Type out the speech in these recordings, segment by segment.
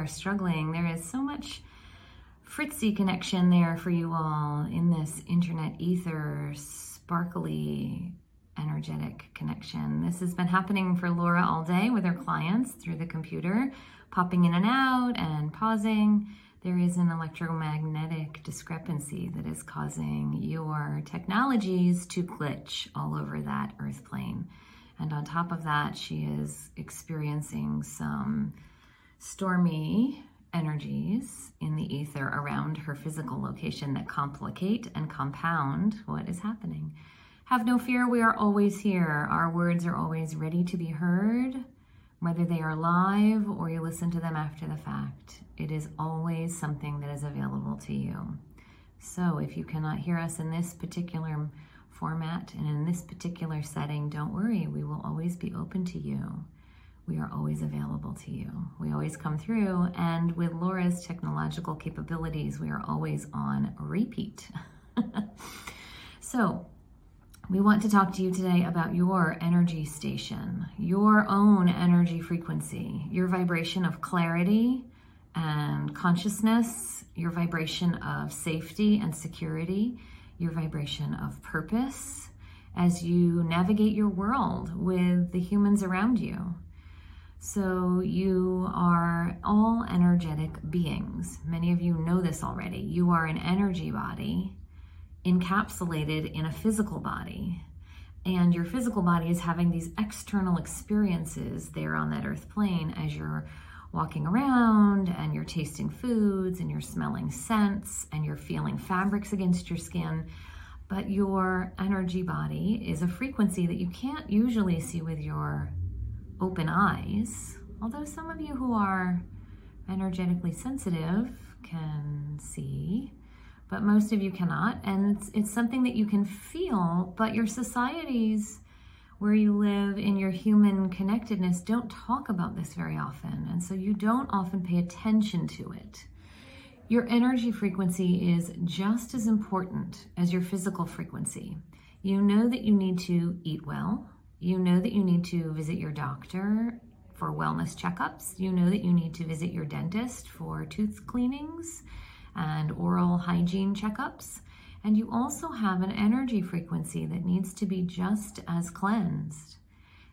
Are struggling. There is so much fritzy connection there for you all in this internet ether, sparkly, energetic connection. This has been happening for Laura all day with her clients through the computer, popping in and out and pausing. There is an electromagnetic discrepancy that is causing your technologies to glitch all over that earth plane. And on top of that, she is experiencing some stormy energies in the ether around her physical location that complicate and compound what is happening. Have no fear, we are always here. Our words are always ready to be heard, whether they are live or you listen to them after the fact. It is always something that is available to you. So if you cannot hear us in this particular format and in this particular setting, don't worry, we will always be open to you. We are always available to you. We always come through, and with Laura's technological capabilities, we are always on repeat. so, we want to talk to you today about your energy station, your own energy frequency, your vibration of clarity and consciousness, your vibration of safety and security, your vibration of purpose as you navigate your world with the humans around you. So, you are all energetic beings. Many of you know this already. You are an energy body encapsulated in a physical body. And your physical body is having these external experiences there on that earth plane as you're walking around and you're tasting foods and you're smelling scents and you're feeling fabrics against your skin. But your energy body is a frequency that you can't usually see with your open eyes. Although some of you who are energetically sensitive can see, but most of you cannot. And it's, it's something that you can feel, but your societies where you live in your human connectedness don't talk about this very often. And so you don't often pay attention to it. Your energy frequency is just as important as your physical frequency. You know that you need to eat well. You know that you need to visit your doctor for wellness checkups. You know that you need to visit your dentist for tooth cleanings and oral hygiene checkups. And you also have an energy frequency that needs to be just as cleansed.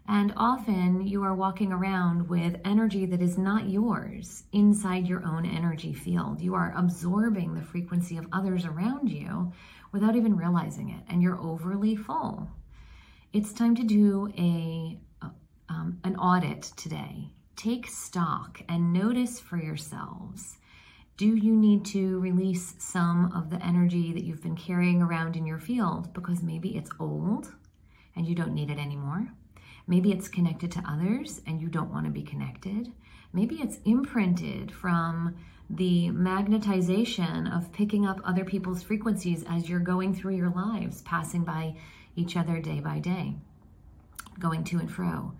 And often you are walking around with energy that is not yours inside your own energy field. You are absorbing the frequency of others around you without even realizing it, and you're overly full. It's time to do a um, an audit today. Take stock and notice for yourselves do you need to release some of the energy that you've been carrying around in your field because maybe it's old and you don't need it anymore? Maybe it's connected to others and you don't want to be connected. Maybe it's imprinted from the magnetization of picking up other people's frequencies as you're going through your lives, passing by each other day by day, going to and fro.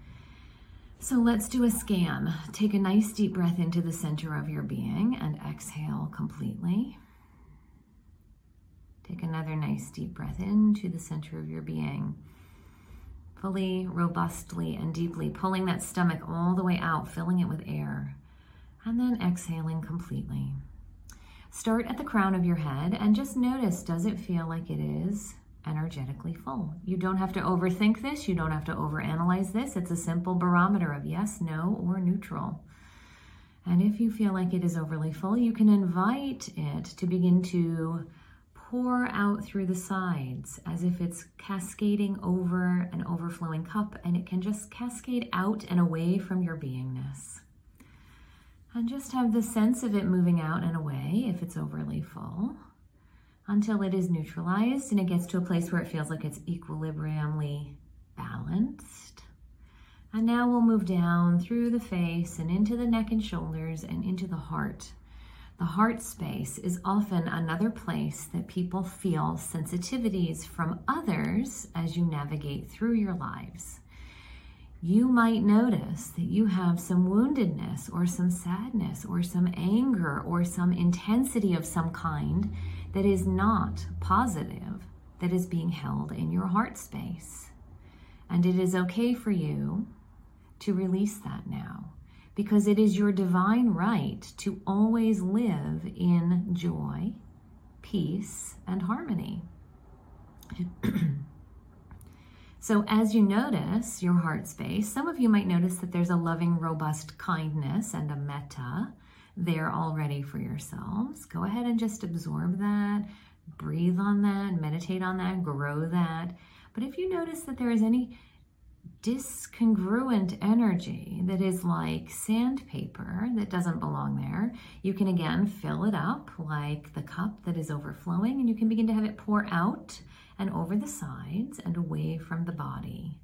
So let's do a scan. Take a nice deep breath into the center of your being and exhale completely. Take another nice deep breath into the center of your being, fully, robustly, and deeply, pulling that stomach all the way out, filling it with air, and then exhaling completely. Start at the crown of your head and just notice does it feel like it is energetically full. You don't have to overthink this. You don't have to overanalyze this. It's a simple barometer of yes, no, or neutral. And if you feel like it is overly full, you can invite it to begin to pour out through the sides as if it's cascading over an overflowing cup, and it can just cascade out and away from your beingness. And just have the sense of it moving out and away if it's overly full until it is neutralized and it gets to a place where it feels like it's equilibriumly balanced. And now we'll move down through the face and into the neck and shoulders and into the heart. The heart space is often another place that people feel sensitivities from others as you navigate through your lives. You might notice that you have some woundedness or some sadness or some anger or some intensity of some kind that is not positive, that is being held in your heart space. And it is okay for you to release that now because it is your divine right to always live in joy, peace, and harmony. so, as you notice your heart space, some of you might notice that there's a loving, robust kindness and a metta there already for yourselves. Go ahead and just absorb that, breathe on that, meditate on that, grow that. But if you notice that there is any discongruent energy that is like sandpaper that doesn't belong there. You can again fill it up like the cup that is overflowing, and you can begin to have it pour out and over the sides and away from the body.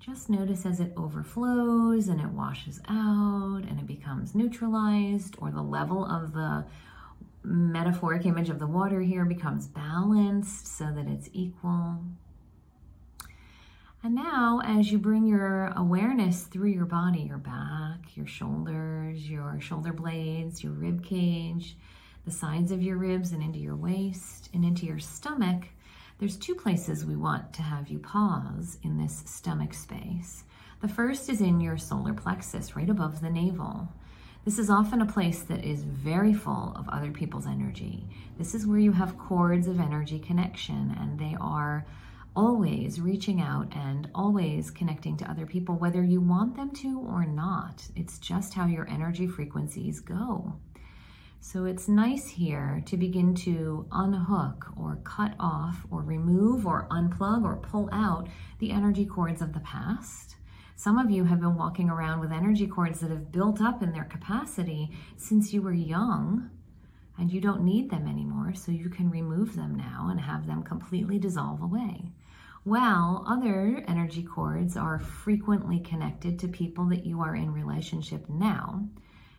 Just notice as it overflows and it washes out and it becomes neutralized, or the level of the metaphoric image of the water here becomes balanced so that it's equal. And now, as you bring your awareness through your body, your back, your shoulders, your shoulder blades, your rib cage, the sides of your ribs, and into your waist and into your stomach, there's two places we want to have you pause in this stomach space. The first is in your solar plexus, right above the navel. This is often a place that is very full of other people's energy. This is where you have cords of energy connection, and they are always reaching out and always connecting to other people, whether you want them to or not. It's just how your energy frequencies go. So it's nice here to begin to unhook or cut off or remove or unplug or pull out the energy cords of the past. Some of you have been walking around with energy cords that have built up in their capacity since you were young and you don't need them anymore, so you can remove them now and have them completely dissolve away. Well, other energy cords are frequently connected to people that you are in relationship now.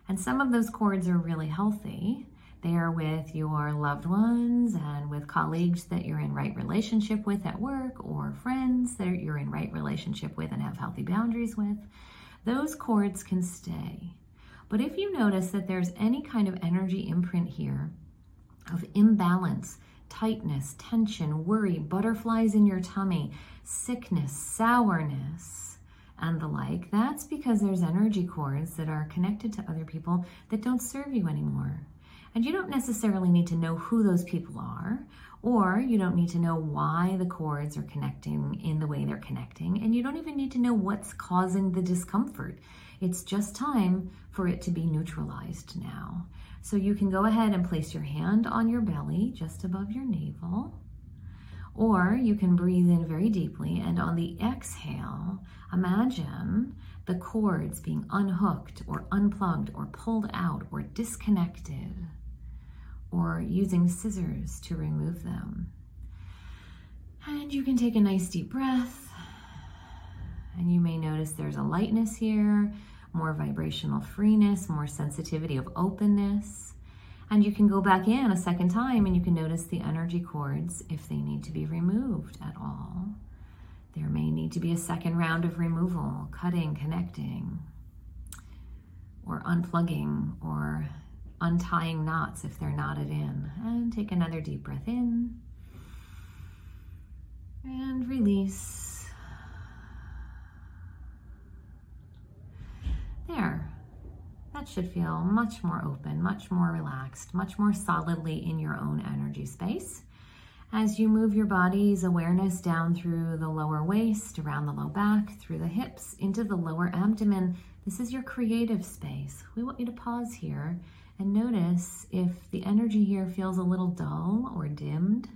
And some of those cords are really healthy. They are with your loved ones and with colleagues that you're in right relationship with at work or friends that you're in right relationship with and have healthy boundaries with. Those cords can stay. But if you notice that there's any kind of energy imprint here of imbalance, tightness, tension, worry, butterflies in your tummy, sickness, sourness, and the like, that's because there's energy cords that are connected to other people that don't serve you anymore. And you don't necessarily need to know who those people are, or you don't need to know why the cords are connecting in the way they're connecting, and you don't even need to know what's causing the discomfort. It's just time for it to be neutralized now. So you can go ahead and place your hand on your belly just above your navel. Or you can breathe in very deeply and on the exhale, imagine the cords being unhooked or unplugged or pulled out or disconnected or using scissors to remove them. And you can take a nice deep breath. And you may notice there's a lightness here more vibrational freeness, more sensitivity of openness. And you can go back in a second time and you can notice the energy cords if they need to be removed at all. There may need to be a second round of removal, cutting, connecting, or unplugging, or untying knots if they're knotted in. And take another deep breath in and release. There. That should feel much more open, much more relaxed, much more solidly in your own energy space. As you move your body's awareness down through the lower waist, around the low back, through the hips, into the lower abdomen, this is your creative space. We want you to pause here and notice if the energy here feels a little dull or dimmed.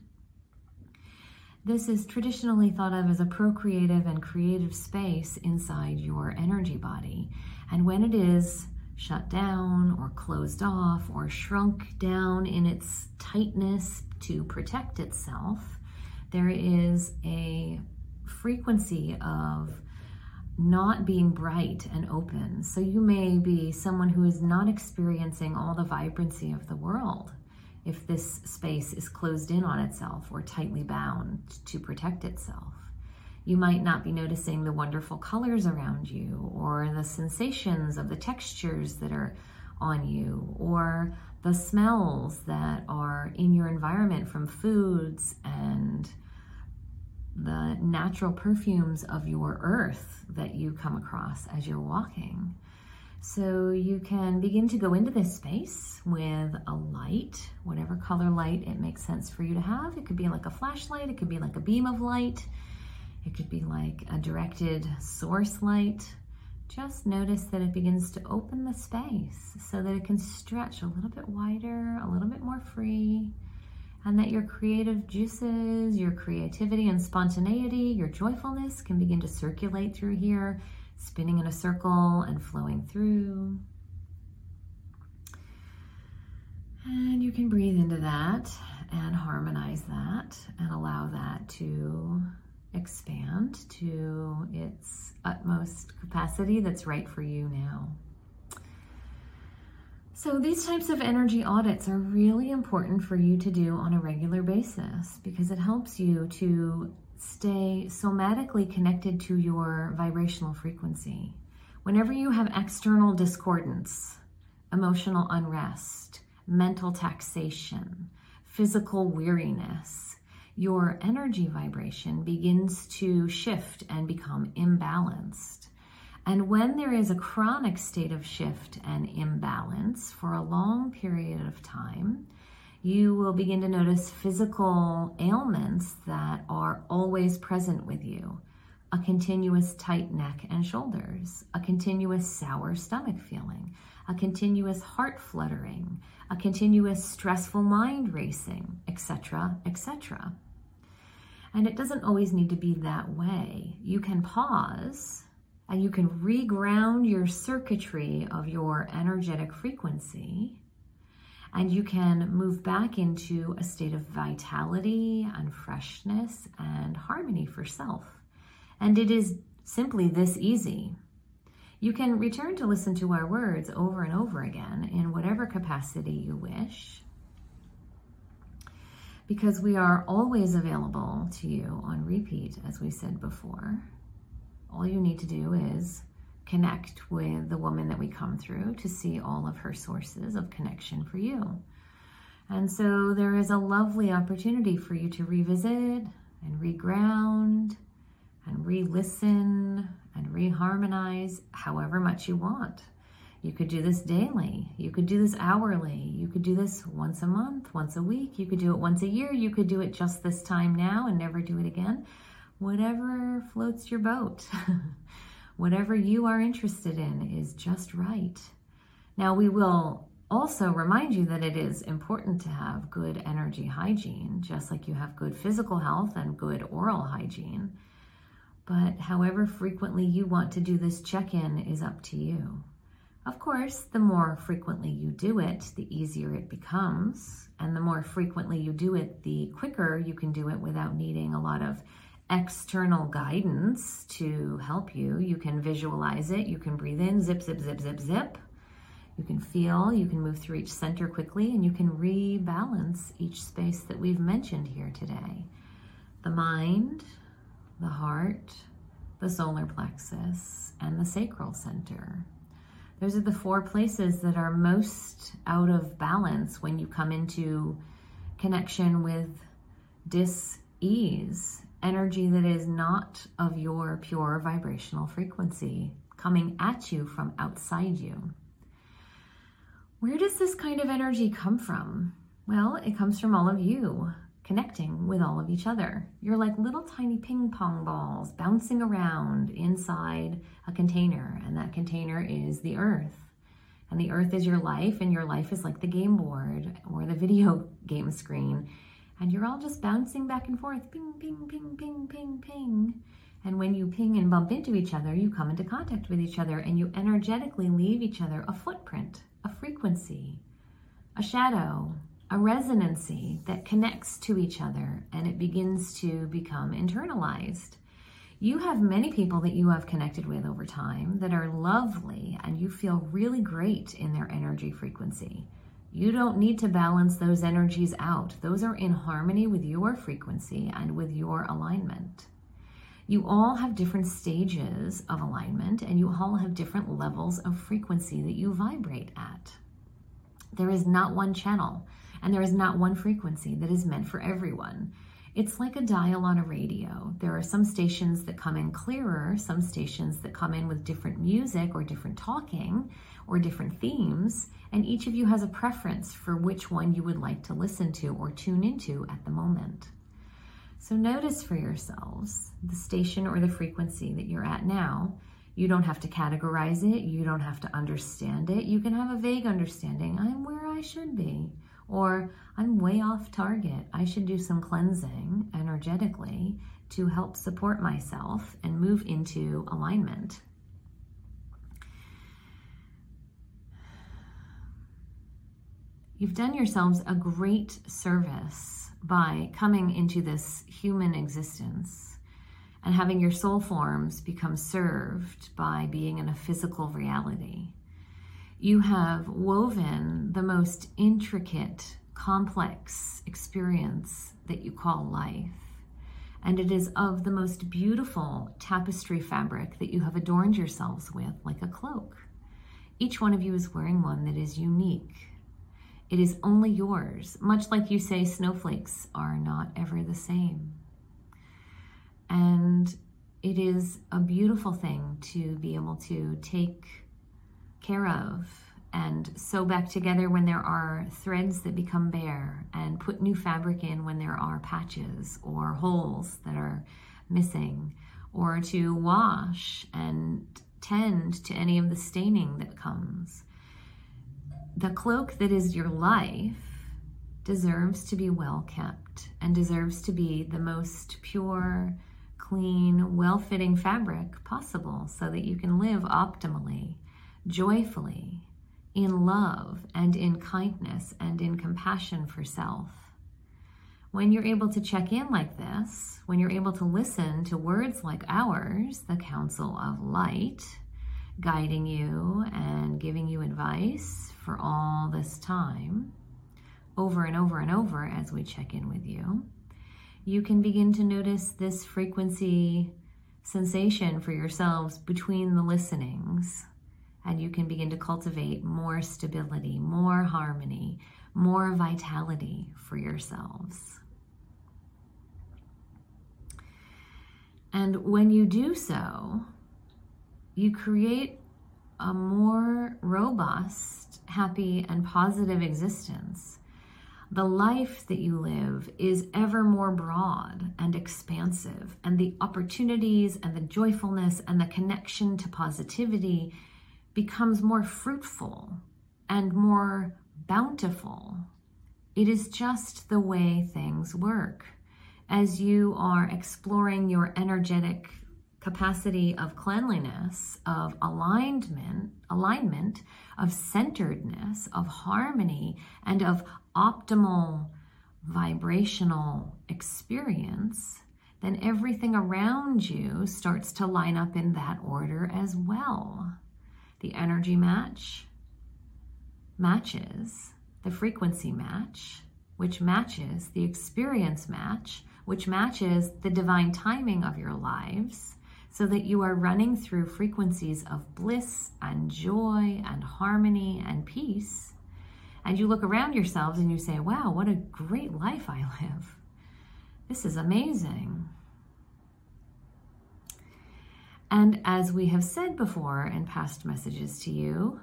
This is traditionally thought of as a procreative and creative space inside your energy body. And when it is shut down or closed off or shrunk down in its tightness to protect itself, there is a frequency of not being bright and open. So you may be someone who is not experiencing all the vibrancy of the world if this space is closed in on itself or tightly bound to protect itself. You might not be noticing the wonderful colors around you or the sensations of the textures that are on you or the smells that are in your environment from foods and the natural perfumes of your earth that you come across as you're walking. So you can begin to go into this space with a light, whatever color light it makes sense for you to have. It could be like a flashlight, it could be like a beam of light, it could be like a directed source light. Just notice that it begins to open the space so that it can stretch a little bit wider, a little bit more free, and that your creative juices, your creativity and spontaneity, your joyfulness can begin to circulate through here, spinning in a circle and flowing through. And you can breathe into that and harmonize that and allow that to expand to its utmost capacity that's right for you now. So, these types of energy audits are really important for you to do on a regular basis because it helps you to stay somatically connected to your vibrational frequency. Whenever you have external discordance, emotional unrest, mental taxation, physical weariness, your energy vibration begins to shift and become imbalanced. And when there is a chronic state of shift and imbalance for a long period of time, you will begin to notice physical ailments that are always present with you. A continuous tight neck and shoulders, a continuous sour stomach feeling, a continuous heart fluttering, a continuous stressful mind racing, etc., etc. And it doesn't always need to be that way. You can pause and you can reground your circuitry of your energetic frequency and you can move back into a state of vitality and freshness and harmony for self. And it is simply this easy. You can return to listen to our words over and over again in whatever capacity you wish, because we are always available to you on repeat, as we said before all you need to do is connect with the woman that we come through to see all of her sources of connection for you. And so there is a lovely opportunity for you to revisit and reground and re listen and reharmonize however much you want. You could do this daily. You could do this hourly. You could do this once a month, once a week. You could do it once a year. You could do it just this time now and never do it again whatever floats your boat. whatever you are interested in is just right. Now, we will also remind you that it is important to have good energy hygiene, just like you have good physical health and good oral hygiene. But however frequently you want to do this check in is up to you. Of course, the more frequently you do it, the easier it becomes. And the more frequently you do it, the quicker you can do it without needing a lot of external guidance to help you. You can visualize it, you can breathe in, zip, zip, zip, zip, zip. You can feel, you can move through each center quickly, and you can rebalance each space that we've mentioned here today the mind, the heart, the solar plexus, and the sacral center. Those are the four places that are most out of balance when you come into connection with dis ease energy that is not of your pure vibrational frequency coming at you from outside you. Where does this kind of energy come from? Well, it comes from all of you connecting with all of each other. You're like little tiny ping pong balls bouncing around inside a container, and that container is the earth. And the earth is your life, and your life is like the game board or the video game screen and you're all just bouncing back and forth ping, ping, ping, ping, ping, ping. And when you ping and bump into each other, you come into contact with each other and you energetically leave each other a footprint, a frequency, a shadow, a resonancy that connects to each other and it begins to become internalized. You have many people that you have connected with over time that are lovely and you feel really great in their energy frequency. You don't need to balance those energies out. Those are in harmony with your frequency and with your alignment. You all have different stages of alignment and you all have different levels of frequency that you vibrate at. There is not one channel and there is not one frequency that is meant for everyone. It's like a dial on a radio. There are some stations that come in clearer, some stations that come in with different music or different talking or different themes, and each of you has a preference for which one you would like to listen to or tune into at the moment. So notice for yourselves the station or the frequency that you're at now. You don't have to categorize it, you don't have to understand it. You can have a vague understanding I'm where I should be, or I'm way off target. I should do some cleansing energetically to help support myself and move into alignment. You've done yourselves a great service by coming into this human existence and having your soul forms become served by being in a physical reality. You have woven the most intricate, complex experience that you call life. And it is of the most beautiful tapestry fabric that you have adorned yourselves with, like a cloak. Each one of you is wearing one that is unique it is only yours, much like you say snowflakes are not ever the same. And it is a beautiful thing to be able to take care of and sew back together when there are threads that become bare and put new fabric in when there are patches or holes that are missing or to wash and tend to any of the staining that comes. The cloak that is your life deserves to be well kept and deserves to be the most pure, clean, well fitting fabric possible so that you can live optimally, joyfully, in love and in kindness and in compassion for self. When you're able to check in like this, when you're able to listen to words like ours, the Council of Light, guiding you and giving you advice for all this time, over and over and over as we check in with you, you can begin to notice this frequency sensation for yourselves between the listenings. And you can begin to cultivate more stability, more harmony, more vitality for yourselves. And when you do so, you create a more robust, happy, and positive existence. The life that you live is ever more broad and expansive, and the opportunities and the joyfulness and the connection to positivity becomes more fruitful and more bountiful. It is just the way things work. As you are exploring your energetic capacity of cleanliness, of alignment, alignment, of centeredness, of harmony, and of optimal vibrational experience, then everything around you starts to line up in that order as well. The energy match matches the frequency match, which matches the experience match, which matches the divine timing of your lives, so that you are running through frequencies of bliss and joy and harmony and peace. And you look around yourselves and you say, wow, what a great life I live. This is amazing. And as we have said before in past messages to you,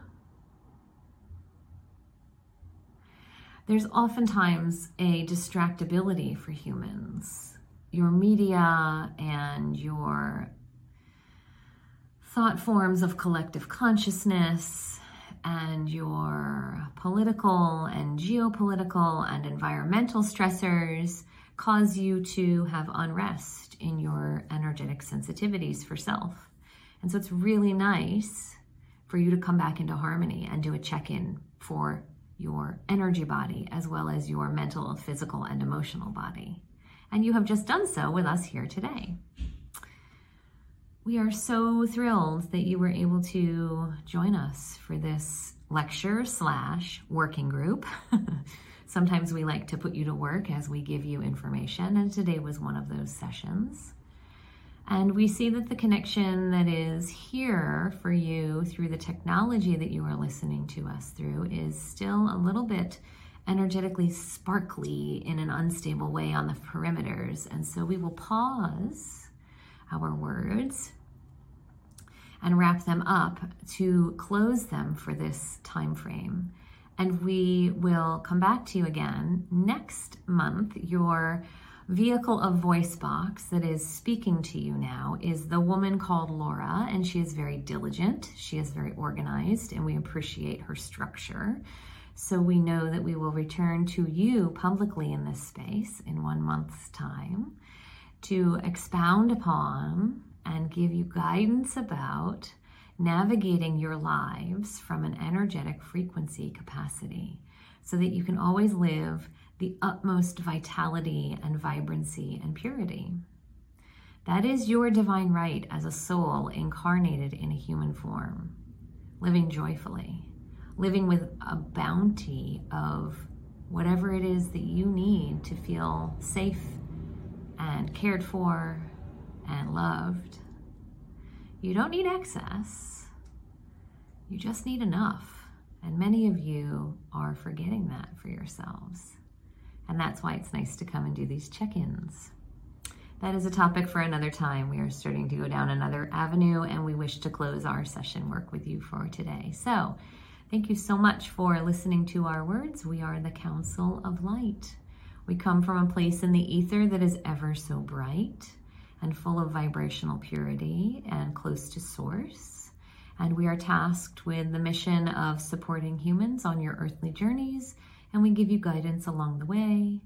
there's oftentimes a distractibility for humans. Your media and your thought forms of collective consciousness and your political and geopolitical and environmental stressors cause you to have unrest in your energetic sensitivities for self. And so it's really nice for you to come back into harmony and do a check in for your energy body as well as your mental, physical, and emotional body. And you have just done so with us here today. We are so thrilled that you were able to join us for this lecture slash working group. Sometimes we like to put you to work as we give you information, and today was one of those sessions. And we see that the connection that is here for you through the technology that you are listening to us through is still a little bit energetically sparkly in an unstable way on the perimeters. And so we will pause our words and wrap them up to close them for this time frame. And we will come back to you again next month. Your vehicle of voice box that is speaking to you now is the woman called Laura, and she is very diligent. She is very organized, and we appreciate her structure. So we know that we will return to you publicly in this space in one month's time to expound upon and give you guidance about navigating your lives from an energetic frequency capacity so that you can always live the utmost vitality and vibrancy and purity. That is your divine right as a soul incarnated in a human form, living joyfully, living with a bounty of whatever it is that you need to feel safe and cared for and loved. You don't need excess, you just need enough. And many of you are forgetting that for yourselves. And that's why it's nice to come and do these check ins. That is a topic for another time. We are starting to go down another avenue, and we wish to close our session work with you for today. So, thank you so much for listening to our words. We are the Council of Light. We come from a place in the ether that is ever so bright and full of vibrational purity and close to source. And we are tasked with the mission of supporting humans on your earthly journeys and we give you guidance along the way.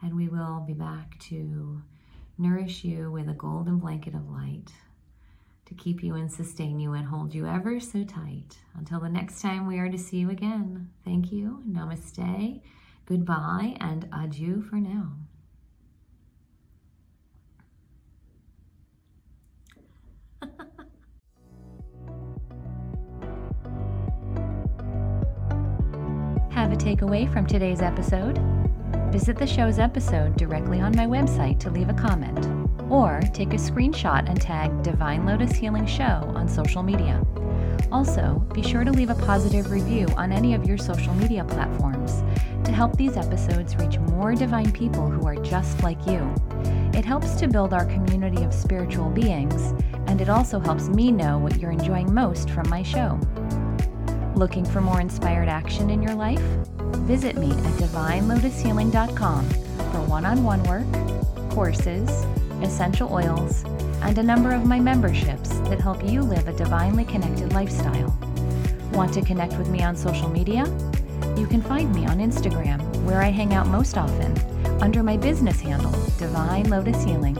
And we will be back to nourish you with a golden blanket of light to keep you and sustain you and hold you ever so tight until the next time we are to see you again. Thank you. Namaste. Goodbye and adieu for now. Have away from today's episode? Visit the show's episode directly on my website to leave a comment, or take a screenshot and tag Divine Lotus Healing Show on social media. Also, be sure to leave a positive review on any of your social media platforms to help these episodes reach more divine people who are just like you. It helps to build our community of spiritual beings, and it also helps me know what you're enjoying most from my show. Looking for more inspired action in your life? Visit me at divinelotushealing.com for one on one work, courses, essential oils, and a number of my memberships that help you live a divinely connected lifestyle. Want to connect with me on social media? You can find me on Instagram, where I hang out most often, under my business handle, Divine Lotus Healing.